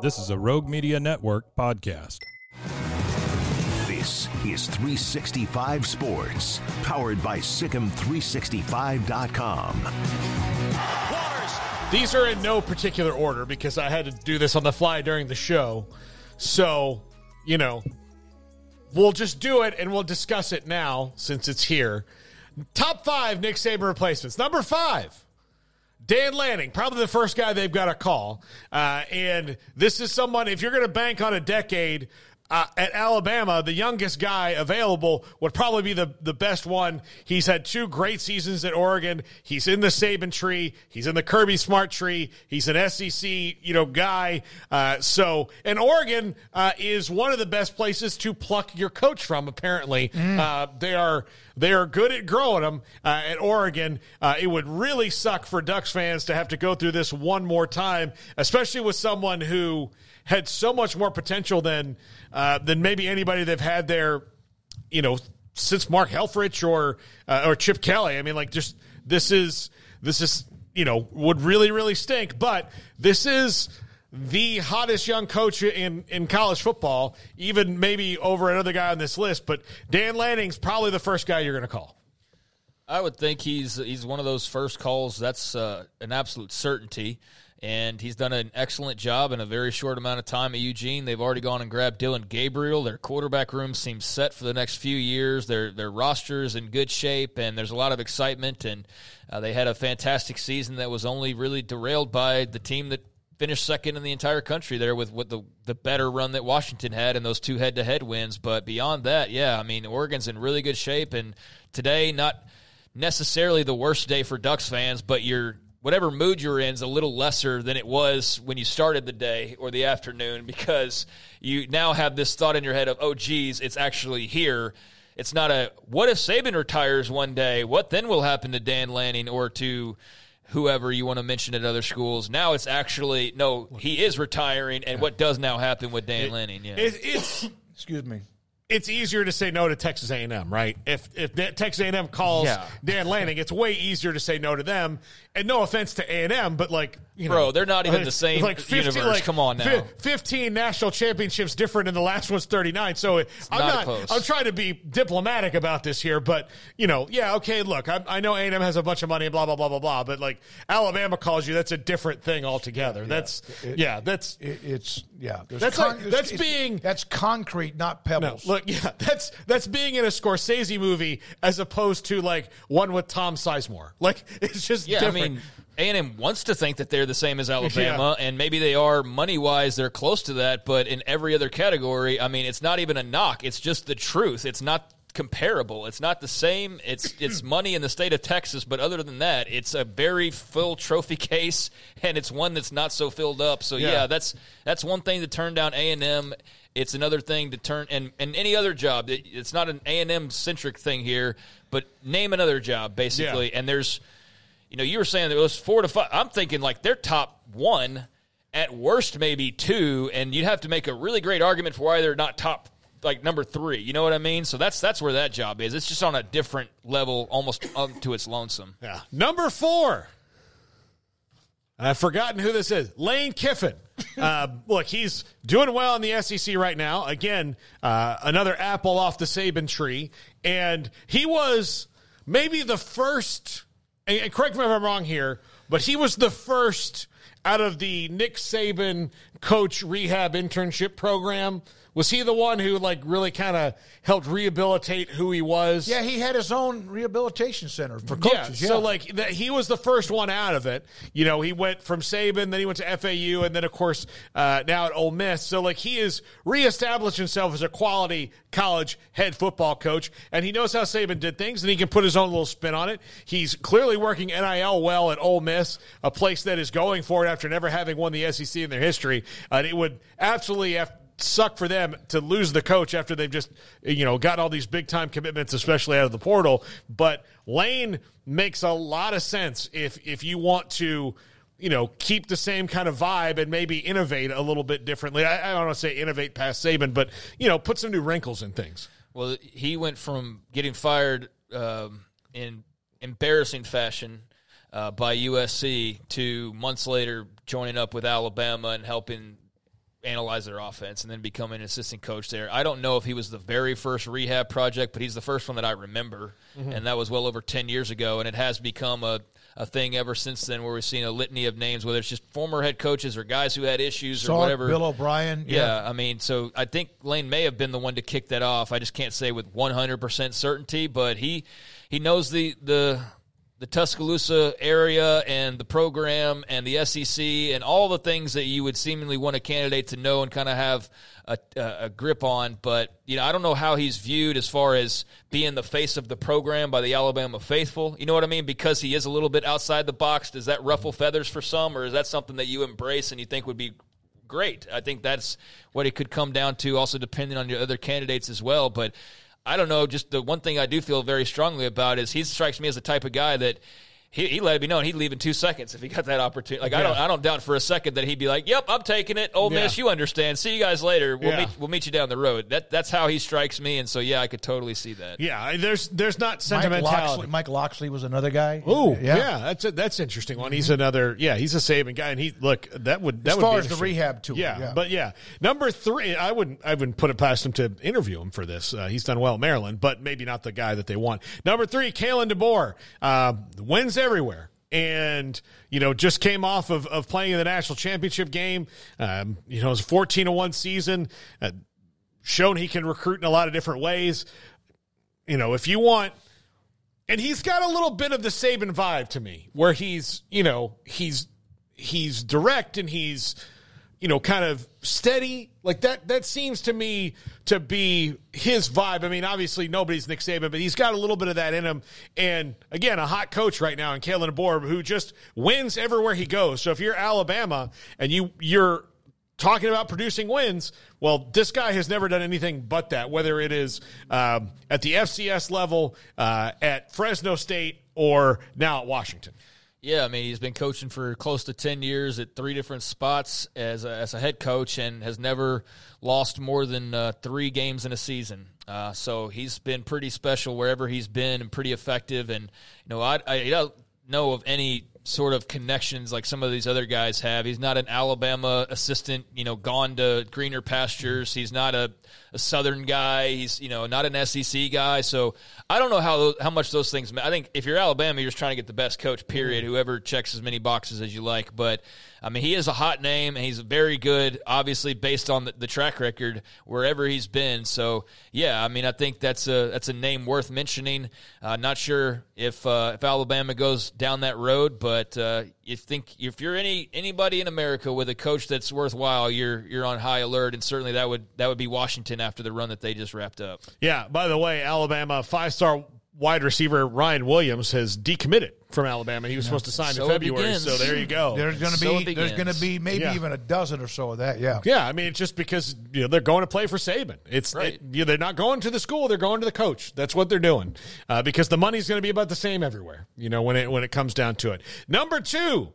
This is a Rogue Media Network podcast. This is 365 Sports, powered by Sikkim365.com. These are in no particular order because I had to do this on the fly during the show. So, you know, we'll just do it and we'll discuss it now since it's here. Top five Nick Saban replacements. Number five, Dan Lanning, probably the first guy they've got to call. Uh, and this is someone, if you're going to bank on a decade, uh, at Alabama, the youngest guy available would probably be the, the best one. He's had two great seasons at Oregon. He's in the Saban tree. He's in the Kirby Smart tree. He's an SEC, you know, guy. Uh, so, and Oregon uh, is one of the best places to pluck your coach from. Apparently, uh, they are they are good at growing them uh, at Oregon. Uh, it would really suck for Ducks fans to have to go through this one more time, especially with someone who had so much more potential than uh, than maybe anybody they've had there, you know, since Mark Helfrich or uh, or Chip Kelly. I mean, like just this is this is you know would really really stink, but this is the hottest young coach in, in college football, even maybe over another guy on this list. But Dan Lanning's probably the first guy you're going to call. I would think he's he's one of those first calls. That's uh, an absolute certainty, and he's done an excellent job in a very short amount of time at Eugene. They've already gone and grabbed Dillon Gabriel. Their quarterback room seems set for the next few years. Their their roster is in good shape, and there's a lot of excitement. And uh, they had a fantastic season that was only really derailed by the team that finished second in the entire country there with, with the the better run that Washington had and those two head to head wins. But beyond that, yeah, I mean Oregon's in really good shape, and today not necessarily the worst day for Ducks fans, but your whatever mood you're in is a little lesser than it was when you started the day or the afternoon because you now have this thought in your head of, oh, geez, it's actually here. It's not a what if Saban retires one day? What then will happen to Dan Lanning or to whoever you want to mention at other schools? Now it's actually no, he is retiring, and what does now happen with Dan Lanning? Yeah, It, it's Excuse me. it's easier to say no to Texas A&M, right? If if Texas A&M calls Yeah. Dan Lanning, it's way easier to say no to them. And no offense to A&M, but like you Bro, know, they're not even the same universe. Come on now. Fifteen national championships different, and the last one's thirty nine. So I'm not not. close. I'm trying to be diplomatic about this here, but you know, yeah, okay. Look, I, I know A&M has a bunch of money, and blah blah blah blah blah. But like Alabama calls you, that's a different thing altogether. That's It- yeah, that's It, it's yeah. There's That's like- that's it's- being- that's concrete, not No, pebbles. look, yeah, that's that's being in a Scorsese movie as opposed to like one with Tom Sizemore. Like it's just Yeah, different. I mean, A and M wants to think that they're the same as Alabama, and maybe they are money wise. They're close to that, but in every other category, I mean, it's not even a knock. It's just the truth. It's not comparable. It's not the same. It's it's money in the state of Texas, but other than that, it's a very full trophy case, and it's one that's not so filled up. So yeah, Yeah. that's that's one thing to turn down A and M. It's another thing to turn and and any other job. It- It's not an A and M centric thing here, but name another job basically, Yeah. and there's you know, you were saying that it was four to five. I'm thinking like they're top one, at worst maybe two, and you'd have to make a really great argument for why they're not top like number three. You know what I mean? So that's that's where that job is. It's just on a different level, almost up to its lonesome. yeah. Number four. I've forgotten who this is. Lane Kiffin. uh, look, he's doing well in the SEC right now. Again, uh, another apple off the Saban tree, and he was maybe the first. And correct me if I'm wrong here, but he was the first out of the Nick Saban coach rehab internship program? Was he the one who like really kind of helped rehabilitate who he was? Yeah, he had his own rehabilitation center for coaches. Yeah, So like that, he was the first one out of it. You know, he went from Saban, then he went to FAU, and then of course uh, now at Ole Miss. So like he has reestablished himself as a quality college head football coach, and he knows how Saban did things, and he can put his own little spin on it. He's clearly working NIL well at Ole Miss, a place that is going for it after never having won the SEC in their history. And it would absolutely have suck for them to lose the coach after they've just you know got all these big time commitments especially out of the portal. But lane makes a lot of sense if if you want to you know keep the same kind of vibe and maybe innovate a little bit differently. I, I don't want to say innovate past saban but you know put some new wrinkles in things. Well, he went from getting fired um, in embarrassing fashion uh, by USC to months later joining up with Alabama and helping analyze their offense and then become an assistant coach there. I don't know if he was the very first rehab project, but he's the first one that I remember. Mm-hmm. And that was well over 10 years ago. And it has become a, a thing ever since then where we've seen a litany of names, whether it's just former head coaches or guys who had issues or whatever. Bill O'Brien. Yeah, I mean, so I think Lane may have been the one to kick that off. I just can't say with 100% certainty, but he he knows the the the Tuscaloosa area and the program and the SEC and all the things that you would seemingly want a candidate to know and kind of have a, a, grip on. But you know, I don't know how he's viewed as far as being the face of the program by the Alabama faithful. You know what I mean? Because he is a little bit outside the box. Does that ruffle feathers for some, or is that something that you embrace and you think would be great. I think that's what it could come down to, also depending on your other candidates as well. But I don't know. Just the one thing I do feel very strongly about is he strikes me as the type of guy that. He, he let me know, and he'd leave in two seconds if he got that opportunity. Like I don't, I don't doubt for a second that he'd be like, "Yep, I'm taking it." Old Miss, you understand. See you guys later. We'll Yeah. meet, we'll meet you down the road. That that's how he strikes me, and so yeah, I could totally see that. yeah there's there's not Mike sentimentality Locksley, Mike Locksley was another guy. Oh yeah. that's a, that's interesting one. He's another yeah. He's a Saban guy, and he look that would that As would far be as the rehab tour, Yeah, yeah. but yeah, number three. I wouldn't I wouldn't put it past him to interview him for this. Uh, he's done well at Maryland, but maybe not the guy that they want. Number three, Kalen DeBoer uh, wins everywhere. And you know, just came off of, of playing in the national championship game. Um, you know, fourteen to one season. Uh, shown he can recruit in a lot of different ways. You know, if you want and he's got a little bit of the Saban vibe to me, where he's you know he's he's direct and he's you know kind of steady like that. That seems to me to be his vibe. I mean, obviously nobody's Nick Saban, but he's got a little bit of that in him. And again, a hot coach right now in Kalen DeBoer who just wins everywhere he goes. So if you're Alabama and you you're talking about producing wins. Well, this guy has never done anything but that, whether it is um, at the FCS level, uh, at Fresno State, or now at Washington. Yeah, I mean, he's been coaching for close to 10 years at three different spots as a, as a head coach and has never lost more than uh, three games in a season. Uh, so he's been pretty special wherever he's been and pretty effective. And, you know, I, I don't know of any sort of connections like some of these other guys have. He's not an Alabama assistant, you know, gone to greener pastures. He's not a, a Southern guy. He's, you know, not an SEC guy. So I don't know how how much those things. I think if you're Alabama, you're just trying to get the best coach. Period. Whoever checks as many boxes as you like. But I mean, he is a hot name and he's very good. Obviously, based on the, the track record wherever he's been. So yeah, I mean, I think that's a that's a name worth mentioning. Uh, not sure if uh, if Alabama goes down that road, but uh, you think if you're any anybody in America with a coach that's worthwhile, you're you're on high alert, and certainly that would that would be Washington after the run that they just wrapped up. Yeah. By the way, Alabama five star wide receiver Ryan Williams has decommitted from Alabama. He was supposed to sign So in February, so there you go. There's going to So be it there's going to be maybe Yeah. even a dozen or so of that. Yeah. Yeah, I mean, it's just because you know they're going to play for Saban. It's Right. it- you know, they're not going to the school; they're going to the coach. That's what they're doing uh, because the money's going to be about the same everywhere. You know, when it when it comes down to it. Number two,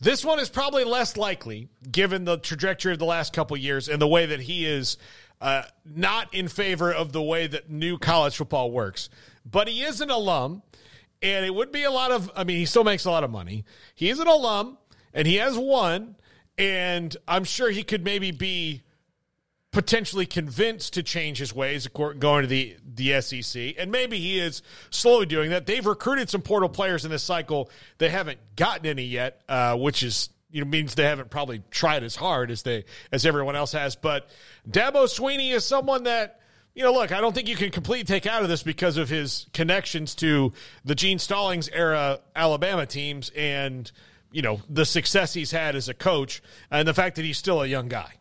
this one is probably less likely given the trajectory of the last couple years and the way that he is uh, not in favor of the way that new college football works. But he is an alum, and it would be a lot of. I mean, he still makes a lot of money. He is an alum, and he has won. And I'm sure he could maybe be potentially convinced to change his ways going to the, the SEC. And maybe he is slowly doing that. They've recruited some portal players in this cycle. They haven't gotten any yet, uh, which is you know means they haven't probably tried as hard as they as everyone else has. But Dabo Swinney is someone that you know. Look, I don't think you can completely take out of this because of his connections to the Gene Stallings era Alabama teams and you know the success he's had as a coach and the fact that he's still a young guy.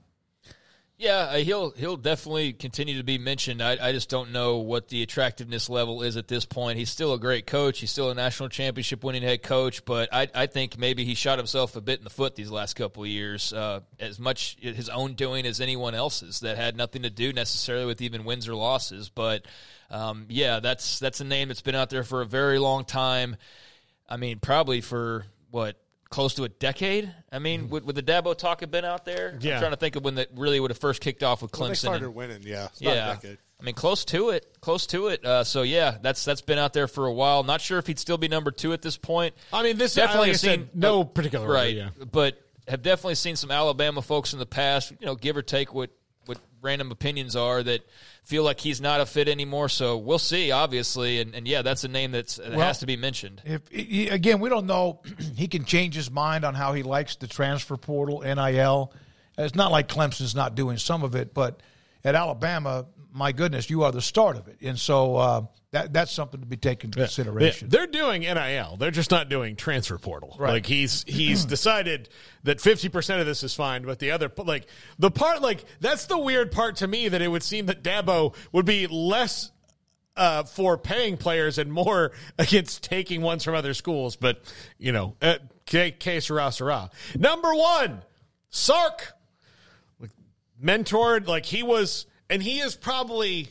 Yeah, uh, he'll he'll definitely continue to be mentioned. I, I just don't know what the attractiveness level is at this point. He's still a great coach. He's still a national championship winning head coach, but I, I think maybe he shot himself a bit in the foot these last couple of years. Uh, as much his own doing as anyone else's that had nothing to do necessarily with even wins or losses. But um, yeah, that's that's a name that's been out there for a very long time. I mean, probably for what close to a decade. I mean, would, would the Dabo talk have been out there? Yeah. I'm trying to think of when that really would have first kicked off with Clemson. Well, they started and- winning, yeah. It's not yeah, a decade. I mean, close to it, close to it. Uh, so yeah, that's that's been out there for a while. Not sure if he'd still be number two at this point. I mean, this definitely like I have said, seen no particular order, right, yeah. but have definitely seen some Alabama folks in the past. You know, give or take what what random opinions are that feel like he's not a fit anymore. So we'll see, obviously, and, and yeah, that's a name that's, that Well, has to be mentioned. If again, we don't know. he can change his mind on how he likes the transfer portal, NIL. It's not like Clemson's not doing some of it, but at Alabama, my goodness, you are the start of it, and so uh, that that's something to be taken into consideration. They, are doing NIL. They're just not doing transfer portal. Right. Like he's he's decided that fifty percent of this is fine, but the other like the part like that's the weird part to me that it would seem that Dabo would be less uh, for paying players and more against taking ones from other schools. But you know, uh, K, K Sarah Sarah. Number one, Sark mentored like he was, and he is probably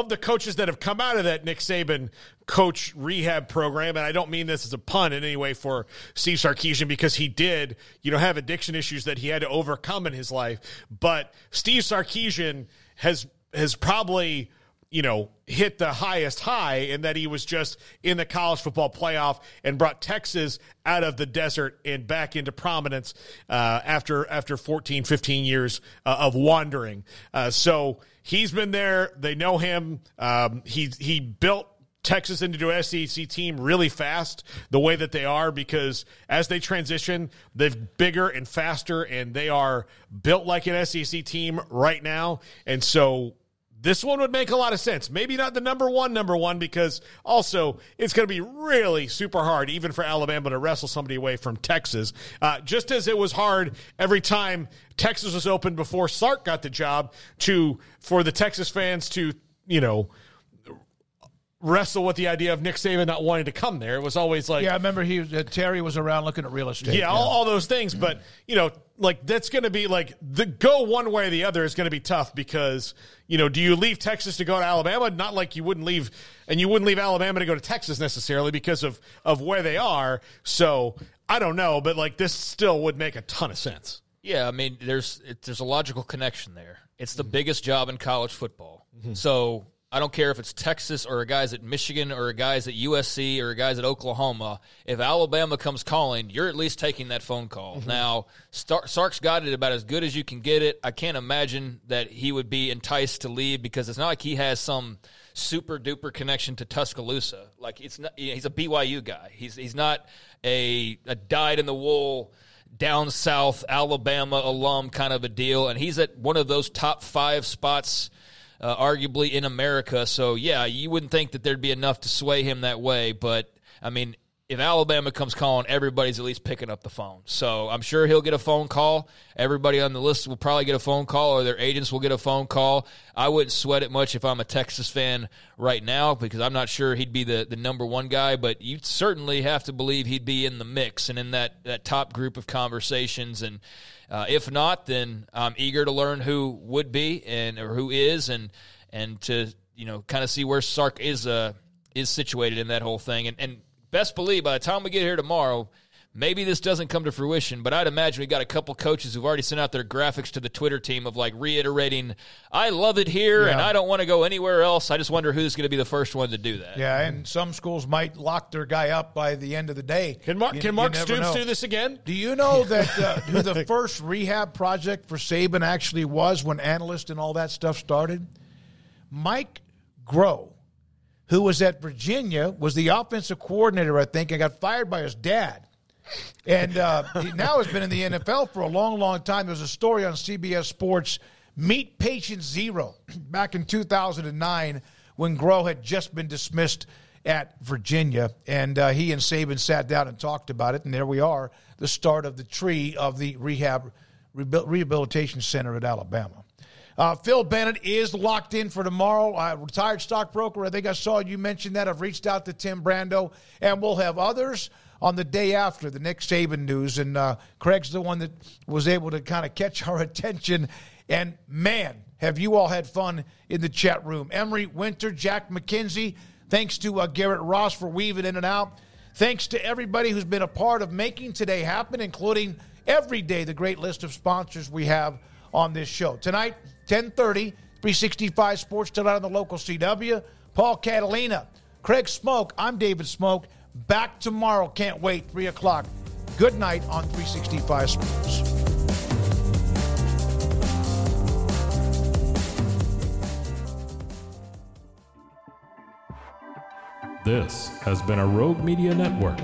of the coaches that have come out of that Nick Saban coach rehab program, and I don't mean this as a pun in any way for Steve Sarkisian because he did, you know, have addiction issues that he had to overcome in his life. But Steve Sarkisian has has probably you know, hit the highest high in that he was just in the college football playoff and brought Texas out of the desert and back into prominence uh, after after 14, 15 years uh, of wandering. Uh, so he's been there. They know him. Um, he he built Texas into an SEC team really fast, the way that they are, because as they transition, they're bigger and faster, and they are built like an SEC team right now. And so this one would make a lot of sense. Maybe not the number one, number one, because also it's going to be really super hard, even for Alabama to wrestle somebody away from Texas. Uh, just as it was hard every time Texas was open before Sark got the job to for the Texas fans to you know wrestle with the idea of Nick Saban not wanting to come there. It was always like yeah, I remember he uh, Terry was around looking at real estate. yeah, all, all those things. Mm. But you know, like that's going to be like the go one way or the other is going to be tough because you know, do you leave Texas to go to Alabama? Not like you wouldn't leave, and you wouldn't leave Alabama to go to Texas necessarily because of of where they are. So I don't know, but like this still would make a ton of sense. Yeah, I mean, there's it, there's a logical connection there. It's the mm. biggest job in college football. Mm-hmm. So I don't care if it's Texas or a guys at Michigan or a guys at USC or a guys at Oklahoma. If Alabama comes calling, you're at least taking that phone call. Mm-hmm. Now, Star- Sark's got it about as good as you can get it. I can't imagine that he would be enticed to leave because it's not like he has some super duper connection to Tuscaloosa. Like it's not. He's a BYU guy. He's he's not a a dyed in the wool down south Alabama alum kind of a deal, and he's at one of those top five spots, uh, arguably in America. So yeah, you wouldn't think that there'd be enough to sway him that way, but I mean. If Alabama comes calling, everybody's at least picking up the phone. So I'm sure he'll get a phone call. Everybody on the list will probably get a phone call, or their agents will get a phone call. I wouldn't sweat it much if I'm a Texas fan right now because I'm not sure he'd be the, the number one guy, but you certainly have to believe he'd be in the mix and in that, that top group of conversations. And uh, if not, then I'm eager to learn who would be and or who is, and and to you know kind of see where Sark is uh, is situated in that whole thing. And, and best believe by the time we get here tomorrow. Maybe this doesn't come to fruition, but I'd imagine we got a couple coaches who've already sent out their graphics to the Twitter team of like reiterating, "I love it here, and I don't want to go anywhere else." I just wonder who's going to be the first one to do that. Yeah, and some schools might lock their guy up by the end of the day. Can Mark You- can Mark Stoops know. do this again? Do you know that uh, who the first rehab project for Saban actually was when analyst and all that stuff started? Mike Groh, who was at Virginia, was the offensive coordinator, I think, and got fired by his dad. and uh, he now has been in the NFL for a long, long time. There's a story on CBS Sports. Meet Patient Zero back in 2009 when Groh had just been dismissed at Virginia, and uh, he and Saban sat down and talked about it, and there we are, the start of the tree of the rehab rehabilitation center at Alabama. Uh, Phil Bennett is locked in for tomorrow. Uh, retired stockbroker. I think I saw you mention that. I've reached out to Tim Brando, and we'll have others on the day after the Nick Saban news. And uh, Craig's the one that was able to kind of catch our attention. And man, have you all had fun in the chat room? Emery Winter, Jack McKenzie. Thanks to uh, Garrett Ross for weaving in and out. Thanks to everybody who's been a part of making today happen, including every day the great list of sponsors we have on this show. Tonight, 1030, 365 Sports tonight on the local CW. Paul Catalina, Craig Smoke. I'm David Smoke. Back tomorrow. Can't wait. 3 o'clock. Good night on 365 Sports. This has been a Rogue Media Network.